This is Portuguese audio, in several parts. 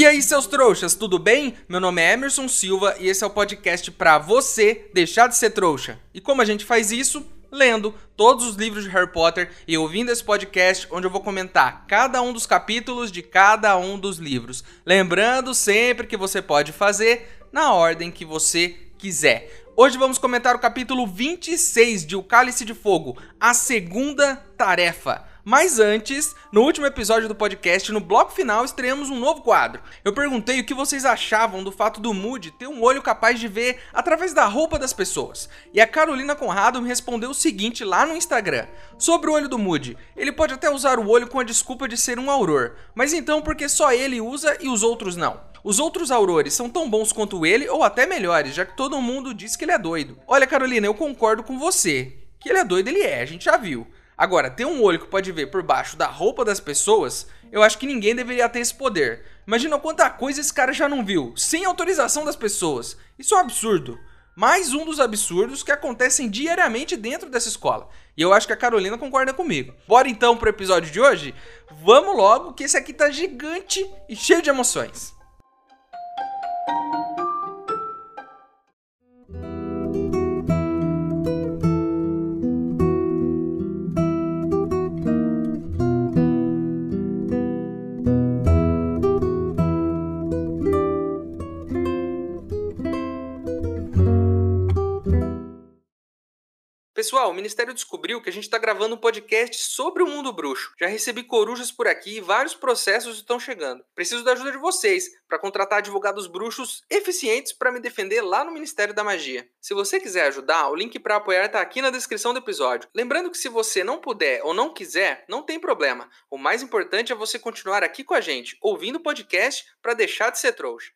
E aí, seus trouxas, tudo bem? Meu nome é Emerson Silva e esse é o podcast para você deixar de ser trouxa. E como a gente faz isso? Lendo todos os livros de Harry Potter e ouvindo esse podcast onde eu vou comentar cada um dos capítulos de cada um dos livros. Lembrando sempre que você pode fazer na ordem que você quiser. Hoje vamos comentar o capítulo 26 de O Cálice de Fogo, a segunda tarefa. Mas antes, no último episódio do podcast, no bloco final, estreamos um novo quadro. Eu perguntei o que vocês achavam do fato do Moody ter um olho capaz de ver através da roupa das pessoas. E a Carolina Conrado me respondeu o seguinte lá no Instagram: Sobre o olho do Moody, ele pode até usar o olho com a desculpa de ser um auror, mas então por que só ele usa e os outros não? Os outros aurores são tão bons quanto ele ou até melhores, já que todo mundo diz que ele é doido. Olha, Carolina, eu concordo com você. Que ele é doido, ele é, a gente já viu. Agora, ter um olho que pode ver por baixo da roupa das pessoas, eu acho que ninguém deveria ter esse poder. Imagina quanta coisa esse cara já não viu, sem autorização das pessoas. Isso é um absurdo. Mais um dos absurdos que acontecem diariamente dentro dessa escola. E eu acho que a Carolina concorda comigo. Bora então pro episódio de hoje? Vamos logo, que esse aqui tá gigante e cheio de emoções. Pessoal, o Ministério descobriu que a gente está gravando um podcast sobre o mundo bruxo. Já recebi corujas por aqui e vários processos estão chegando. Preciso da ajuda de vocês para contratar advogados bruxos eficientes para me defender lá no Ministério da Magia. Se você quiser ajudar, o link para apoiar está aqui na descrição do episódio. Lembrando que se você não puder ou não quiser, não tem problema. O mais importante é você continuar aqui com a gente, ouvindo o podcast para deixar de ser trouxa.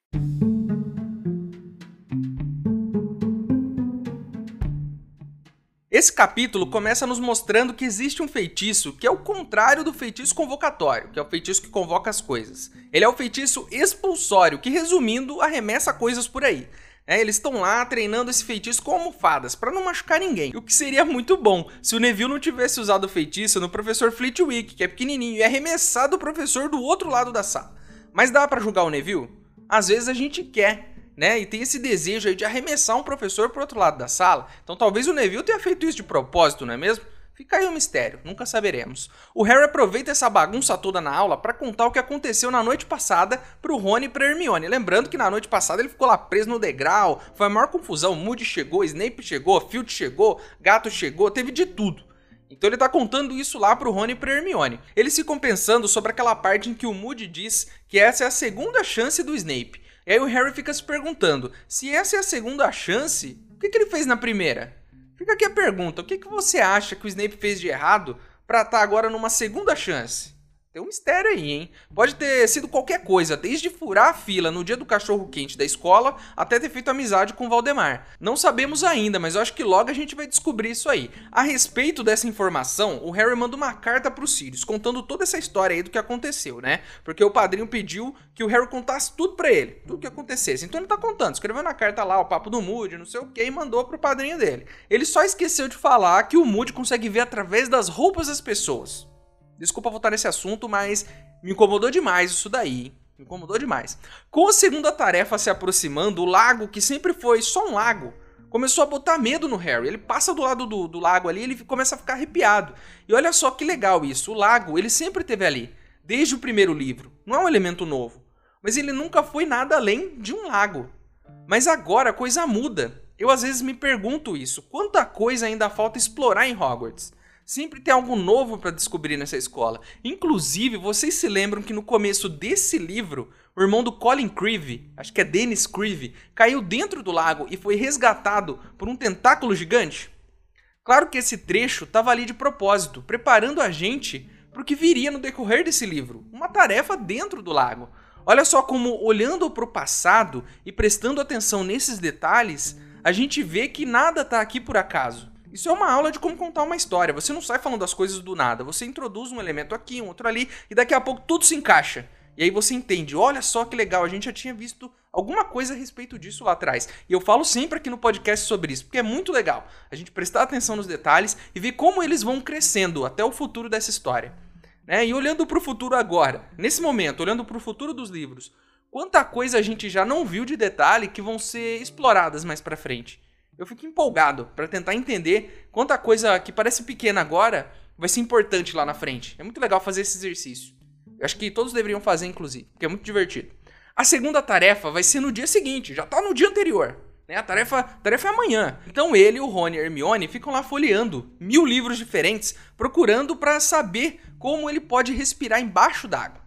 Esse capítulo começa nos mostrando que existe um feitiço que é o contrário do feitiço convocatório, que é o feitiço que convoca as coisas. Ele é o feitiço expulsório, que resumindo, arremessa coisas por aí. É, eles estão lá treinando esse feitiço com almofadas, para não machucar ninguém. O que seria muito bom se o Neville não tivesse usado o feitiço no professor Flitwick, que é pequenininho, e arremessado o professor do outro lado da sala. Mas dá para julgar o Neville? Às vezes a gente quer, né? E tem esse desejo aí de arremessar um professor pro outro lado da sala. Então talvez o Neville tenha feito isso de propósito, não é mesmo? Fica aí o um mistério, nunca saberemos. O Harry aproveita essa bagunça toda na aula para contar o que aconteceu na noite passada pro Rony e pra Hermione. Lembrando que na noite passada ele ficou lá preso no degrau, foi a maior confusão. Moody chegou, Snape chegou, Filch chegou, Gato chegou, teve de tudo. Então ele tá contando isso lá pro Rony e pra Hermione. Eles ficam pensando sobre aquela parte em que o Moody diz que essa é a segunda chance do Snape. E aí o Harry fica se perguntando: se essa é a segunda chance, o que, que ele fez na primeira? Fica aqui a pergunta: o que, que você acha que o Snape fez de errado para estar tá agora numa segunda chance? Tem um mistério aí, hein? Pode ter sido qualquer coisa, desde furar a fila no dia do cachorro quente da escola até ter feito amizade com o Valdemar. Não sabemos ainda, mas eu acho que logo a gente vai descobrir isso aí. A respeito dessa informação, o Harry manda uma carta pro Sirius contando toda essa história aí do que aconteceu, né? Porque o padrinho pediu que o Harry contasse tudo para ele, tudo que acontecesse. Então ele tá contando, escreveu na carta lá o papo do Moody, não sei o que, e mandou pro padrinho dele. Ele só esqueceu de falar que o Moody consegue ver através das roupas das pessoas. Desculpa voltar nesse assunto, mas me incomodou demais isso daí. Me incomodou demais. Com a segunda tarefa se aproximando, o lago, que sempre foi só um lago, começou a botar medo no Harry. Ele passa do lado do, do lago ali, ele começa a ficar arrepiado. E olha só que legal isso. O lago, ele sempre teve ali, desde o primeiro livro. Não é um elemento novo. Mas ele nunca foi nada além de um lago. Mas agora a coisa muda. Eu às vezes me pergunto isso. Quanta coisa ainda falta explorar em Hogwarts? Sempre tem algo novo para descobrir nessa escola. Inclusive, vocês se lembram que no começo desse livro, o irmão do Colin Creevy, acho que é Dennis Creevy, caiu dentro do lago e foi resgatado por um tentáculo gigante? Claro que esse trecho estava ali de propósito, preparando a gente para o que viria no decorrer desse livro, uma tarefa dentro do lago. Olha só como, olhando para o passado e prestando atenção nesses detalhes, a gente vê que nada está aqui por acaso. Isso é uma aula de como contar uma história. Você não sai falando as coisas do nada. Você introduz um elemento aqui, um outro ali, e daqui a pouco tudo se encaixa. E aí você entende, olha só que legal, a gente já tinha visto alguma coisa a respeito disso lá atrás. E eu falo sempre aqui no podcast sobre isso, porque é muito legal a gente prestar atenção nos detalhes e ver como eles vão crescendo até o futuro dessa história. Né? E olhando para o futuro agora, nesse momento, olhando para o futuro dos livros, quanta coisa a gente já não viu de detalhe que vão ser exploradas mais para frente. Eu fico empolgado para tentar entender quanta coisa que parece pequena agora vai ser importante lá na frente. É muito legal fazer esse exercício. Eu acho que todos deveriam fazer, inclusive, porque é muito divertido. A segunda tarefa vai ser no dia seguinte, já tá no dia anterior. Né? A tarefa, a tarefa é amanhã. Então ele, o Rony e a Hermione ficam lá folheando mil livros diferentes, procurando para saber como ele pode respirar embaixo d'água.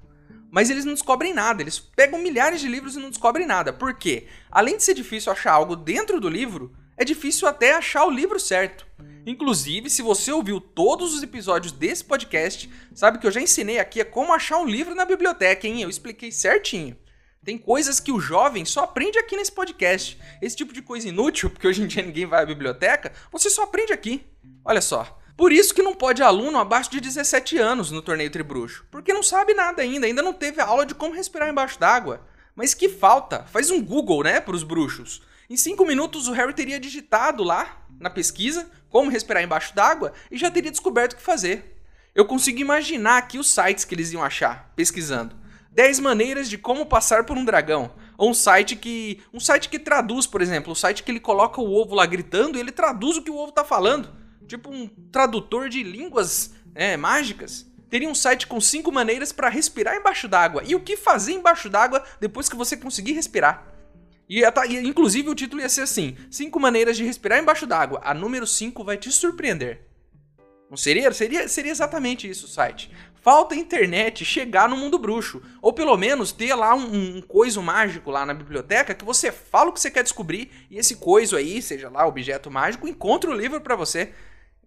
Mas eles não descobrem nada, eles pegam milhares de livros e não descobrem nada. Por quê? Além de ser difícil achar algo dentro do livro, é difícil até achar o livro certo. Inclusive, se você ouviu todos os episódios desse podcast, sabe que eu já ensinei aqui como achar um livro na biblioteca, hein? Eu expliquei certinho. Tem coisas que o jovem só aprende aqui nesse podcast. Esse tipo de coisa inútil, porque hoje em dia ninguém vai à biblioteca, você só aprende aqui. Olha só. Por isso que não pode aluno abaixo de 17 anos no torneio Tribruxo, porque não sabe nada ainda, ainda não teve aula de como respirar embaixo d'água. Mas que falta? Faz um Google, né, para os bruxos. Em 5 minutos o Harry teria digitado lá na pesquisa como respirar embaixo d'água e já teria descoberto o que fazer. Eu consigo imaginar aqui os sites que eles iam achar pesquisando. 10 maneiras de como passar por um dragão. Ou um site que. Um site que traduz, por exemplo, um site que ele coloca o ovo lá gritando e ele traduz o que o ovo tá falando. Tipo um tradutor de línguas é, mágicas. Teria um site com 5 maneiras para respirar embaixo d'água. E o que fazer embaixo d'água depois que você conseguir respirar. E, e inclusive o título ia ser assim: 5 maneiras de respirar embaixo d'água. A número 5 vai te surpreender. Não seria? Seria, seria exatamente isso o site. Falta internet chegar no mundo bruxo. Ou pelo menos ter lá um, um coiso mágico lá na biblioteca que você fala o que você quer descobrir e esse coiso aí, seja lá objeto mágico, encontra o livro para você.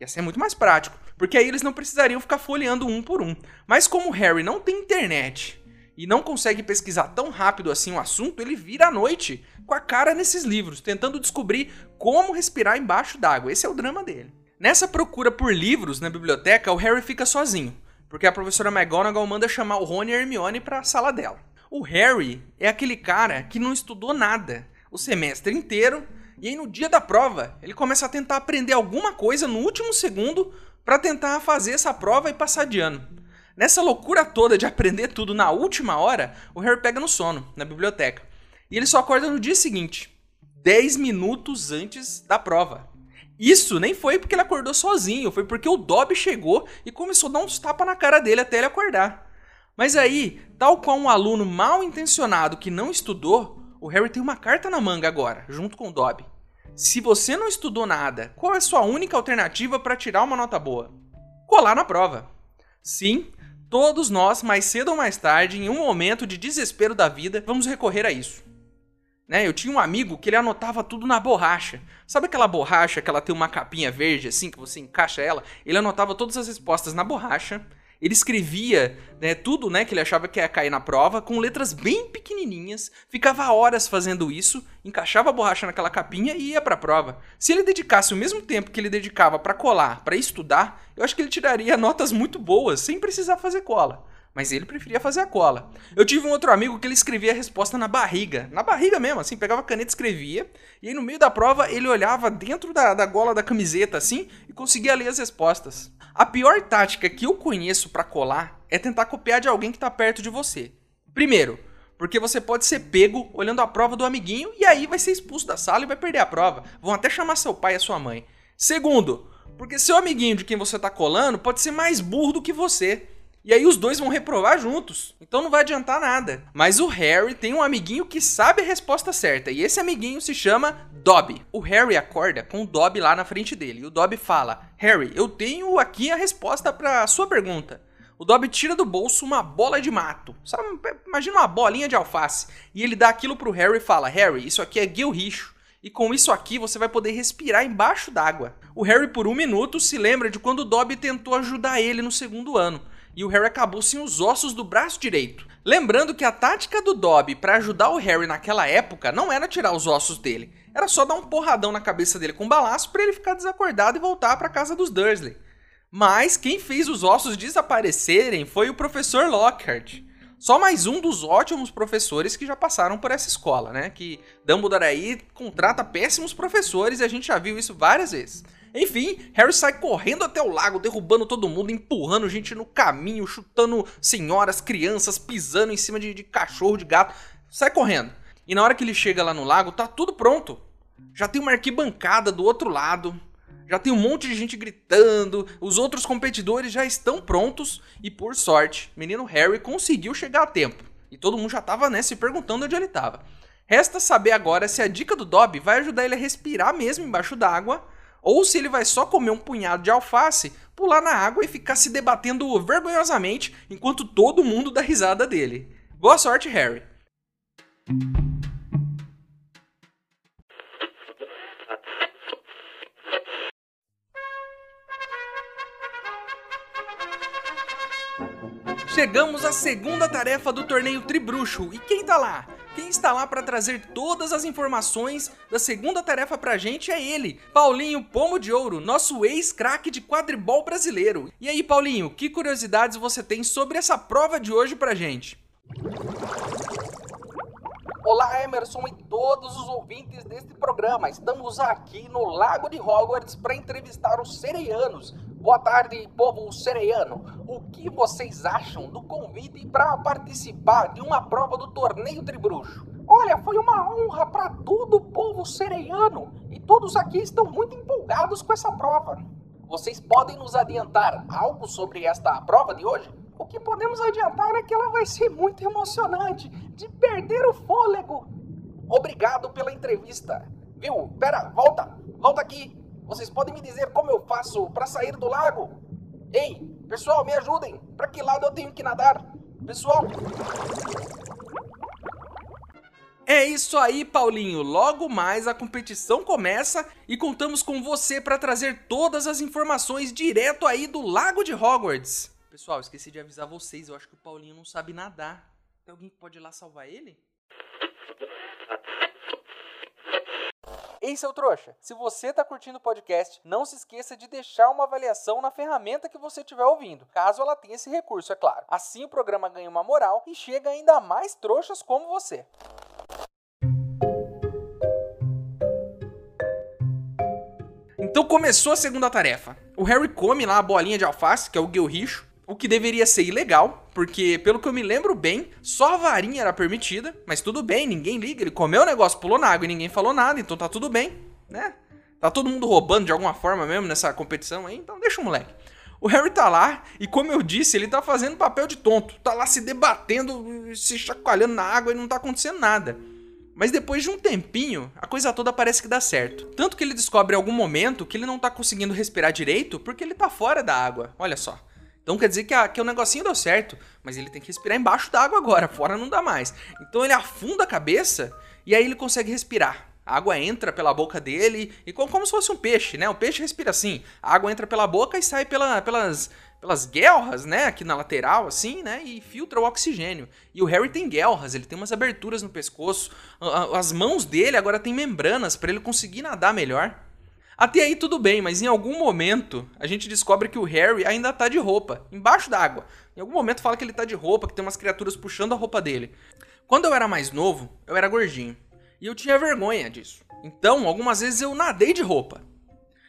Ia ser muito mais prático, porque aí eles não precisariam ficar folheando um por um. Mas como o Harry não tem internet e não consegue pesquisar tão rápido assim o assunto, ele vira à noite com a cara nesses livros, tentando descobrir como respirar embaixo d'água. Esse é o drama dele. Nessa procura por livros na biblioteca, o Harry fica sozinho porque a professora McGonagall manda chamar o Rony e a Hermione para a sala dela. O Harry é aquele cara que não estudou nada o semestre inteiro e aí no dia da prova ele começa a tentar aprender alguma coisa no último segundo para tentar fazer essa prova e passar de ano. Nessa loucura toda de aprender tudo na última hora, o Harry pega no sono na biblioteca. E ele só acorda no dia seguinte, 10 minutos antes da prova. Isso nem foi porque ele acordou sozinho, foi porque o Dobby chegou e começou a dar uns tapas na cara dele até ele acordar. Mas aí, tal qual um aluno mal intencionado que não estudou, o Harry tem uma carta na manga agora, junto com o Dobby. Se você não estudou nada, qual é a sua única alternativa para tirar uma nota boa? Colar na prova. Sim, todos nós, mais cedo ou mais tarde, em um momento de desespero da vida, vamos recorrer a isso. Né? Eu tinha um amigo que ele anotava tudo na borracha. Sabe aquela borracha que ela tem uma capinha verde assim, que você encaixa ela? Ele anotava todas as respostas na borracha. Ele escrevia né, tudo né, que ele achava que ia cair na prova, com letras bem pequenininhas, ficava horas fazendo isso, encaixava a borracha naquela capinha e ia para a prova. Se ele dedicasse o mesmo tempo que ele dedicava para colar, para estudar, eu acho que ele tiraria notas muito boas, sem precisar fazer cola. Mas ele preferia fazer a cola. Eu tive um outro amigo que ele escrevia a resposta na barriga. Na barriga mesmo, assim, pegava a caneta e escrevia. E aí no meio da prova ele olhava dentro da, da gola da camiseta, assim, e conseguia ler as respostas. A pior tática que eu conheço para colar é tentar copiar de alguém que tá perto de você. Primeiro, porque você pode ser pego olhando a prova do amiguinho e aí vai ser expulso da sala e vai perder a prova. Vão até chamar seu pai e sua mãe. Segundo, porque seu amiguinho de quem você tá colando pode ser mais burro do que você. E aí os dois vão reprovar juntos. Então não vai adiantar nada. Mas o Harry tem um amiguinho que sabe a resposta certa. E esse amiguinho se chama Dobby. O Harry acorda com o Dobby lá na frente dele. E o Dobby fala: Harry, eu tenho aqui a resposta para sua pergunta. O Dobby tira do bolso uma bola de mato. Sabe, imagina uma bolinha de alface. E ele dá aquilo pro Harry e fala: Harry, isso aqui é guilricho. E com isso aqui você vai poder respirar embaixo d'água. O Harry, por um minuto, se lembra de quando o Dobby tentou ajudar ele no segundo ano e o Harry acabou sem os ossos do braço direito. Lembrando que a tática do Dobby para ajudar o Harry naquela época não era tirar os ossos dele, era só dar um porradão na cabeça dele com um balaço para ele ficar desacordado e voltar para casa dos Dursley. Mas quem fez os ossos desaparecerem foi o professor Lockhart. Só mais um dos ótimos professores que já passaram por essa escola, né? Que Dumbledore aí contrata péssimos professores e a gente já viu isso várias vezes. Enfim, Harry sai correndo até o lago, derrubando todo mundo, empurrando gente no caminho, chutando senhoras, crianças, pisando em cima de, de cachorro, de gato. sai correndo. E na hora que ele chega lá no lago, tá tudo pronto. Já tem uma arquibancada do outro lado, já tem um monte de gente gritando, os outros competidores já estão prontos e por sorte, menino Harry conseguiu chegar a tempo. E todo mundo já tava né, se perguntando onde ele tava. Resta saber agora se a dica do Dobby vai ajudar ele a respirar mesmo embaixo d'água ou se ele vai só comer um punhado de alface, pular na água e ficar se debatendo vergonhosamente enquanto todo mundo dá risada dele. Boa sorte, Harry! Chegamos à segunda tarefa do torneio Tribruxo. E quem tá lá? Quem está lá para trazer todas as informações da segunda tarefa pra gente é ele, Paulinho Pomo de Ouro, nosso ex-craque de quadribol brasileiro. E aí, Paulinho, que curiosidades você tem sobre essa prova de hoje pra gente? Olá, Emerson e todos os ouvintes deste programa. Estamos aqui no Lago de Hogwarts para entrevistar os sereianos. Boa tarde, povo sereiano. O que vocês acham do convite para participar de uma prova do torneio Tribruxo? Olha, foi uma honra para todo o povo sereiano e todos aqui estão muito empolgados com essa prova. Vocês podem nos adiantar algo sobre esta prova de hoje? O que podemos adiantar é que ela vai ser muito emocionante, de perder o fôlego. Obrigado pela entrevista. Viu? Pera, volta, volta aqui. Vocês podem me dizer como eu faço para sair do lago? Ei, pessoal, me ajudem. Para que lado eu tenho que nadar? Pessoal. É isso aí, Paulinho. Logo mais a competição começa e contamos com você para trazer todas as informações direto aí do Lago de Hogwarts. Pessoal, esqueci de avisar vocês, eu acho que o Paulinho não sabe nadar. Tem alguém que pode ir lá salvar ele? Ei, seu trouxa, se você tá curtindo o podcast, não se esqueça de deixar uma avaliação na ferramenta que você estiver ouvindo, caso ela tenha esse recurso, é claro. Assim o programa ganha uma moral e chega ainda a mais trouxas como você. Então começou a segunda tarefa. O Harry come lá a bolinha de alface, que é o guilricho, o que deveria ser ilegal, porque pelo que eu me lembro bem, só a varinha era permitida, mas tudo bem, ninguém liga, ele comeu o negócio, pulou na água e ninguém falou nada, então tá tudo bem, né? Tá todo mundo roubando de alguma forma mesmo nessa competição aí, então deixa o moleque. O Harry tá lá e, como eu disse, ele tá fazendo papel de tonto. Tá lá se debatendo, se chacoalhando na água e não tá acontecendo nada. Mas depois de um tempinho, a coisa toda parece que dá certo. Tanto que ele descobre em algum momento que ele não tá conseguindo respirar direito porque ele tá fora da água. Olha só. Então quer dizer que, a, que o negocinho deu certo, mas ele tem que respirar embaixo d'água agora, fora não dá mais. Então ele afunda a cabeça e aí ele consegue respirar. A água entra pela boca dele, e como, como se fosse um peixe, né? O peixe respira assim. A água entra pela boca e sai pela, pelas, pelas guelras, né? Aqui na lateral, assim, né? E filtra o oxigênio. E o Harry tem guelras, ele tem umas aberturas no pescoço. As mãos dele agora tem membranas para ele conseguir nadar melhor. Até aí tudo bem, mas em algum momento a gente descobre que o Harry ainda tá de roupa, embaixo d'água. Em algum momento fala que ele tá de roupa, que tem umas criaturas puxando a roupa dele. Quando eu era mais novo, eu era gordinho. E eu tinha vergonha disso. Então, algumas vezes eu nadei de roupa.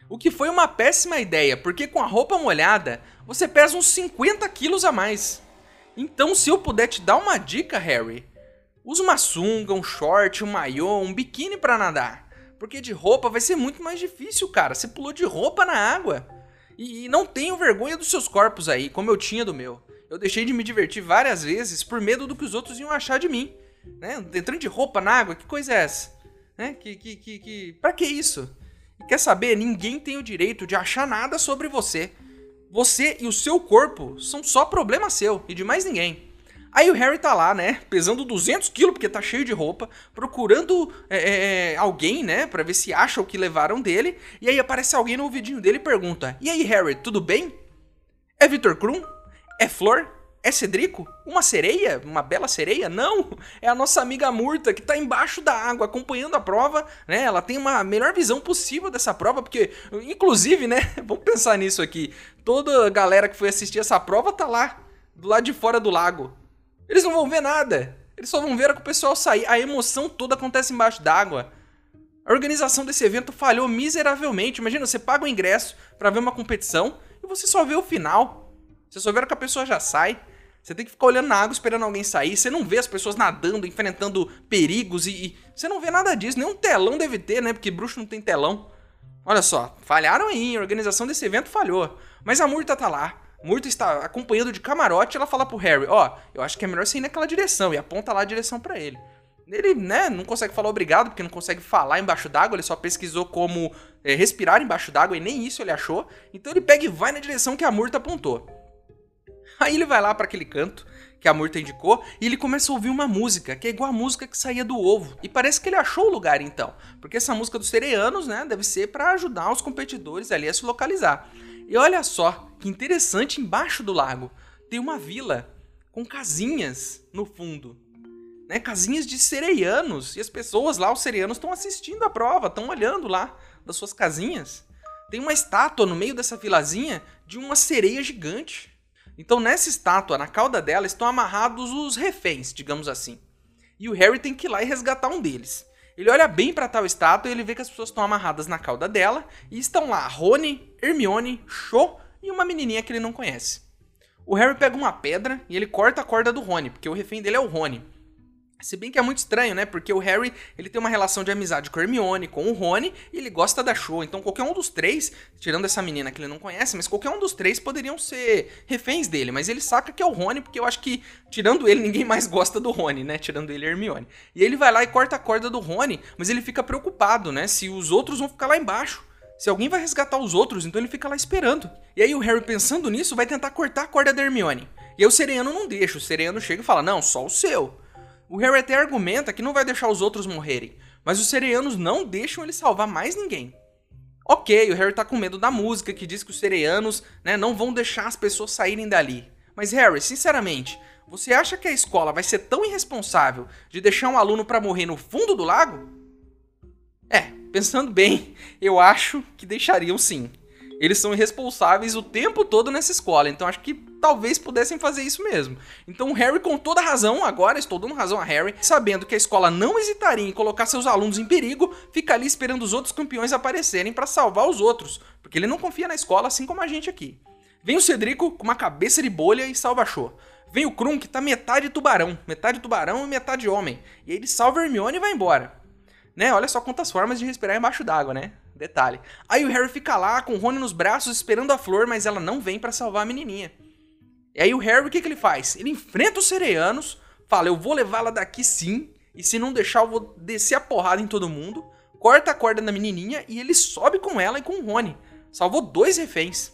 O que foi uma péssima ideia, porque com a roupa molhada, você pesa uns 50 quilos a mais. Então, se eu puder te dar uma dica, Harry, use uma sunga, um short, um maiô, um biquíni para nadar. Porque de roupa vai ser muito mais difícil, cara. Você pulou de roupa na água. E, e não tenho vergonha dos seus corpos aí, como eu tinha do meu. Eu deixei de me divertir várias vezes por medo do que os outros iam achar de mim. Né? Entrando de roupa na água, que coisa é essa? Né? Que, que, que, que... Pra que isso? E quer saber? Ninguém tem o direito de achar nada sobre você. Você e o seu corpo são só problema seu e de mais ninguém. Aí o Harry tá lá, né, pesando 200 quilos, porque tá cheio de roupa, procurando é, é, alguém, né, pra ver se acha o que levaram dele. E aí aparece alguém no ouvidinho dele e pergunta: E aí, Harry, tudo bem? É Victor Krum? É Flor? É Cedrico? Uma sereia? Uma bela sereia? Não! É a nossa amiga Murta, que tá embaixo da água, acompanhando a prova, né? Ela tem uma melhor visão possível dessa prova, porque, inclusive, né? Vamos pensar nisso aqui. Toda a galera que foi assistir essa prova tá lá, do lado de fora do lago. Eles não vão ver nada. Eles só vão ver que o pessoal sair. A emoção toda acontece embaixo d'água. A organização desse evento falhou miseravelmente. Imagina, você paga o ingresso para ver uma competição e você só vê o final. Você só vê que a pessoa já sai. Você tem que ficar olhando na água esperando alguém sair. Você não vê as pessoas nadando, enfrentando perigos e, e, Você não vê nada disso. Nem um telão deve ter, né? Porque bruxo não tem telão. Olha só, falharam aí. A organização desse evento falhou. Mas a Murta tá lá. Murta está acompanhando de camarote. Ela fala pro Harry: Ó, oh, eu acho que é melhor você ir naquela direção. E aponta lá a direção para ele. Ele, né, não consegue falar obrigado, porque não consegue falar embaixo d'água, ele só pesquisou como é, respirar embaixo d'água e nem isso ele achou. Então ele pega e vai na direção que a Murta apontou. Aí ele vai lá para aquele canto que a Murta indicou e ele começa a ouvir uma música que é igual a música que saía do ovo. E parece que ele achou o lugar então, porque essa música dos sereianos, né, deve ser para ajudar os competidores ali a se localizar. E olha só, que interessante, embaixo do lago tem uma vila com casinhas no fundo. Né, casinhas de sereianos. E as pessoas lá, os sereianos, estão assistindo a prova, estão olhando lá das suas casinhas. Tem uma estátua no meio dessa vilazinha de uma sereia gigante. Então, nessa estátua, na cauda dela, estão amarrados os reféns, digamos assim. E o Harry tem que ir lá e resgatar um deles. Ele olha bem para tal estátua e ele vê que as pessoas estão amarradas na cauda dela e estão lá Rony, Hermione, Cho e uma menininha que ele não conhece. O Harry pega uma pedra e ele corta a corda do Rony, porque o refém dele é o Rony. Se bem que é muito estranho, né? Porque o Harry, ele tem uma relação de amizade com a Hermione, com o Rony, e ele gosta da Cho. Então qualquer um dos três, tirando essa menina que ele não conhece, mas qualquer um dos três poderiam ser reféns dele. Mas ele saca que é o Rony, porque eu acho que, tirando ele, ninguém mais gosta do Rony, né? Tirando ele e a Hermione. E ele vai lá e corta a corda do Rony, mas ele fica preocupado, né? Se os outros vão ficar lá embaixo. Se alguém vai resgatar os outros, então ele fica lá esperando. E aí o Harry, pensando nisso, vai tentar cortar a corda da Hermione. E aí o Sereano não deixa. O Sereano chega e fala: Não, só o seu. O Harry até argumenta que não vai deixar os outros morrerem, mas os Sereianos não deixam ele salvar mais ninguém. Ok, o Harry tá com medo da música que diz que os Sereianos né, não vão deixar as pessoas saírem dali. Mas Harry, sinceramente, você acha que a escola vai ser tão irresponsável de deixar um aluno para morrer no fundo do lago? É, pensando bem, eu acho que deixariam sim eles são irresponsáveis o tempo todo nessa escola. Então acho que talvez pudessem fazer isso mesmo. Então o Harry, com toda razão, agora estou dando razão a Harry, sabendo que a escola não hesitaria em colocar seus alunos em perigo, fica ali esperando os outros campeões aparecerem para salvar os outros, porque ele não confia na escola assim como a gente aqui. Vem o Cedrico com uma cabeça de bolha e salva a Cho. Vem o Krum, que tá metade tubarão, metade tubarão e metade homem. E ele salva Hermione e vai embora. Né? Olha só quantas formas de respirar embaixo d'água, né? Detalhe. Aí o Harry fica lá com o Rony nos braços esperando a flor, mas ela não vem para salvar a menininha. E aí o Harry, o que, que ele faz? Ele enfrenta os sereianos, fala, eu vou levá-la daqui sim, e se não deixar eu vou descer a porrada em todo mundo, corta a corda da menininha e ele sobe com ela e com o Rony. Salvou dois reféns.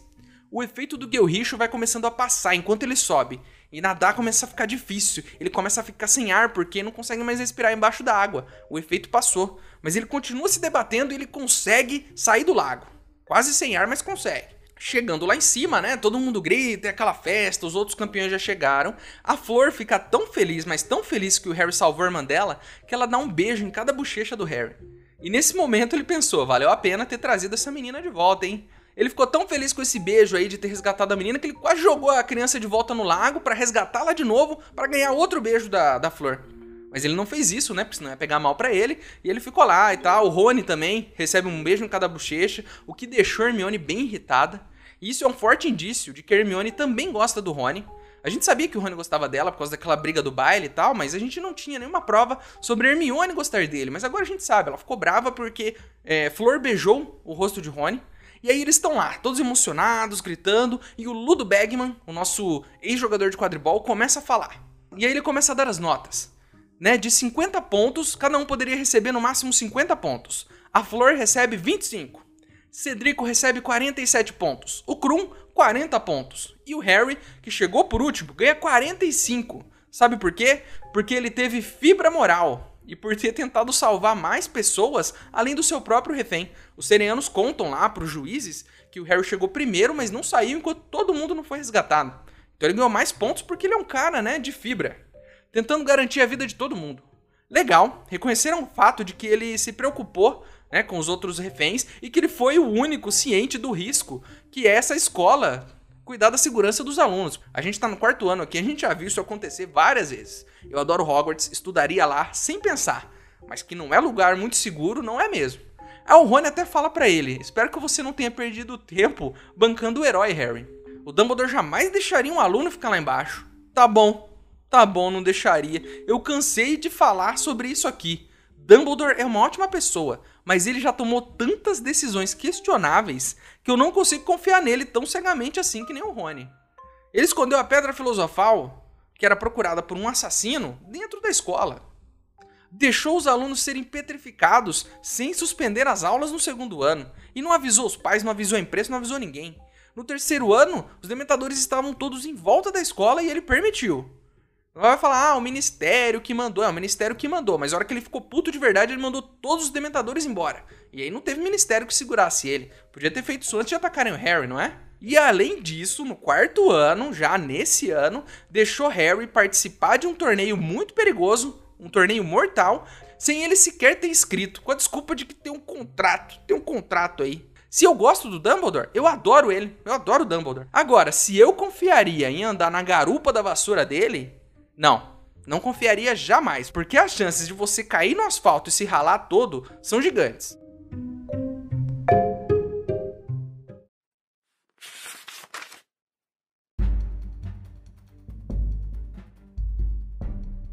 O efeito do Gelricho vai começando a passar enquanto ele sobe, e nadar começa a ficar difícil. Ele começa a ficar sem ar porque não consegue mais respirar embaixo da água. O efeito passou. Mas ele continua se debatendo e ele consegue sair do lago. Quase sem ar, mas consegue. Chegando lá em cima, né? Todo mundo grita, é aquela festa, os outros campeões já chegaram. A Flor fica tão feliz, mas tão feliz que o Harry salvou a irmã dela, que ela dá um beijo em cada bochecha do Harry. E nesse momento ele pensou, valeu a pena ter trazido essa menina de volta, hein? Ele ficou tão feliz com esse beijo aí de ter resgatado a menina que ele quase jogou a criança de volta no lago para resgatá-la de novo para ganhar outro beijo da, da flor. Mas ele não fez isso, né? Porque senão ia pegar mal para ele. E ele ficou lá e tal. O Rony também recebe um beijo em cada bochecha, o que deixou Hermione bem irritada. E isso é um forte indício de que Hermione também gosta do Rony. A gente sabia que o Rony gostava dela por causa daquela briga do baile e tal, mas a gente não tinha nenhuma prova sobre Hermione gostar dele. Mas agora a gente sabe, ela ficou brava porque é, Flor beijou o rosto de Rony. E aí eles estão lá, todos emocionados, gritando, e o Ludo Bagman, o nosso ex-jogador de quadribol, começa a falar. E aí ele começa a dar as notas. Né, de 50 pontos, cada um poderia receber no máximo 50 pontos. A Flor recebe 25. Cedrico recebe 47 pontos. O Krum, 40 pontos. E o Harry, que chegou por último, ganha 45. Sabe por quê? Porque ele teve fibra moral e por ter tentado salvar mais pessoas além do seu próprio refém. Os sereanos contam lá para os juízes que o Harry chegou primeiro, mas não saiu enquanto todo mundo não foi resgatado. Então ele ganhou mais pontos porque ele é um cara, né, de fibra, tentando garantir a vida de todo mundo. Legal, reconheceram o fato de que ele se preocupou né, com os outros reféns e que ele foi o único ciente do risco que essa escola cuidar da segurança dos alunos. A gente está no quarto ano aqui, a gente já viu isso acontecer várias vezes. Eu adoro Hogwarts, estudaria lá sem pensar, mas que não é lugar muito seguro, não é mesmo. Aí o Rony até fala para ele: Espero que você não tenha perdido tempo bancando o herói, Harry. O Dumbledore jamais deixaria um aluno ficar lá embaixo. Tá bom, tá bom, não deixaria. Eu cansei de falar sobre isso aqui. Dumbledore é uma ótima pessoa, mas ele já tomou tantas decisões questionáveis que eu não consigo confiar nele tão cegamente assim que nem o Rony. Ele escondeu a pedra filosofal, que era procurada por um assassino, dentro da escola. Deixou os alunos serem petrificados sem suspender as aulas no segundo ano. E não avisou os pais, não avisou a imprensa, não avisou ninguém. No terceiro ano, os dementadores estavam todos em volta da escola e ele permitiu. Vai falar, ah, o ministério que mandou. É o ministério que mandou, mas a hora que ele ficou puto de verdade, ele mandou todos os dementadores embora. E aí não teve ministério que segurasse ele. Podia ter feito isso antes de atacarem o Harry, não é? E além disso, no quarto ano, já nesse ano, deixou Harry participar de um torneio muito perigoso, um torneio mortal, sem ele sequer ter escrito, com a desculpa de que tem um contrato, tem um contrato aí. Se eu gosto do Dumbledore, eu adoro ele, eu adoro o Dumbledore. Agora, se eu confiaria em andar na garupa da vassoura dele, não, não confiaria jamais, porque as chances de você cair no asfalto e se ralar todo são gigantes.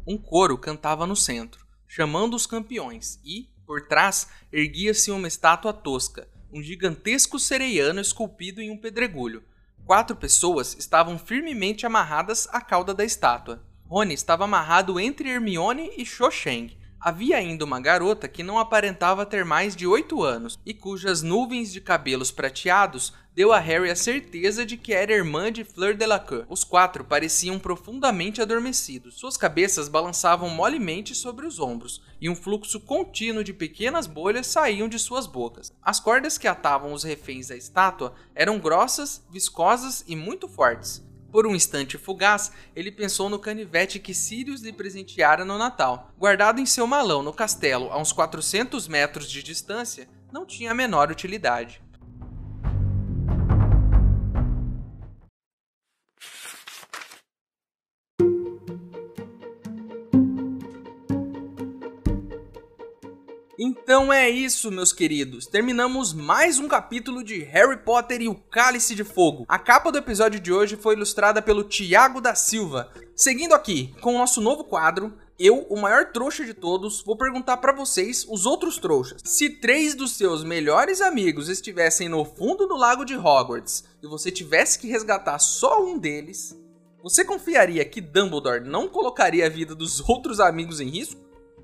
Um coro cantava no centro, chamando os campeões, e, por trás, erguia-se uma estátua tosca, um gigantesco sereiano esculpido em um pedregulho. Quatro pessoas estavam firmemente amarradas à cauda da estátua. Rony estava amarrado entre Hermione e Cho Chang. Havia ainda uma garota que não aparentava ter mais de oito anos e cujas nuvens de cabelos prateados deu a Harry a certeza de que era irmã de Fleur Delacour. Os quatro pareciam profundamente adormecidos. Suas cabeças balançavam molemente sobre os ombros, e um fluxo contínuo de pequenas bolhas saíam de suas bocas. As cordas que atavam os reféns da estátua eram grossas, viscosas e muito fortes. Por um instante fugaz, ele pensou no canivete que Sirius lhe presenteara no Natal. Guardado em seu malão no castelo a uns 400 metros de distância, não tinha a menor utilidade. Então é isso, meus queridos. Terminamos mais um capítulo de Harry Potter e o Cálice de Fogo. A capa do episódio de hoje foi ilustrada pelo Tiago da Silva. Seguindo aqui com o nosso novo quadro, eu, o maior trouxa de todos, vou perguntar para vocês, os outros trouxas. Se três dos seus melhores amigos estivessem no fundo do lago de Hogwarts e você tivesse que resgatar só um deles, você confiaria que Dumbledore não colocaria a vida dos outros amigos em risco?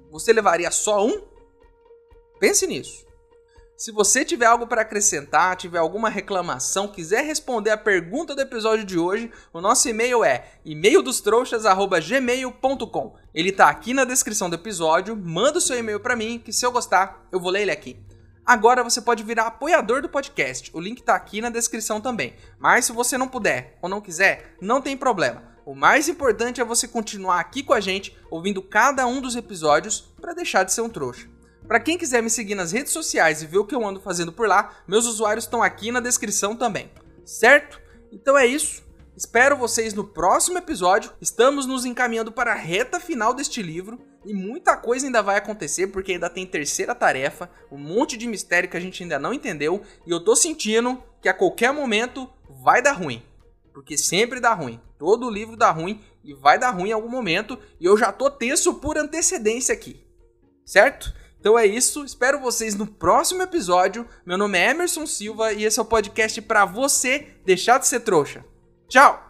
Você levaria só um? Pense nisso. Se você tiver algo para acrescentar, tiver alguma reclamação, quiser responder a pergunta do episódio de hoje, o nosso e-mail é e-maildostrouxas@gmail.com. Ele está aqui na descrição do episódio. Manda o seu e-mail para mim, que se eu gostar, eu vou ler ele aqui. Agora você pode virar apoiador do podcast. O link está aqui na descrição também. Mas se você não puder ou não quiser, não tem problema. O mais importante é você continuar aqui com a gente, ouvindo cada um dos episódios para deixar de ser um trouxa. Para quem quiser me seguir nas redes sociais e ver o que eu ando fazendo por lá, meus usuários estão aqui na descrição também. Certo? Então é isso. Espero vocês no próximo episódio. Estamos nos encaminhando para a reta final deste livro e muita coisa ainda vai acontecer porque ainda tem terceira tarefa, um monte de mistério que a gente ainda não entendeu e eu tô sentindo que a qualquer momento vai dar ruim. Porque sempre dá ruim. Todo livro dá ruim e vai dar ruim em algum momento e eu já tô tenso por antecedência aqui. Certo? Então é isso, espero vocês no próximo episódio. Meu nome é Emerson Silva e esse é o podcast para você deixar de ser trouxa. Tchau!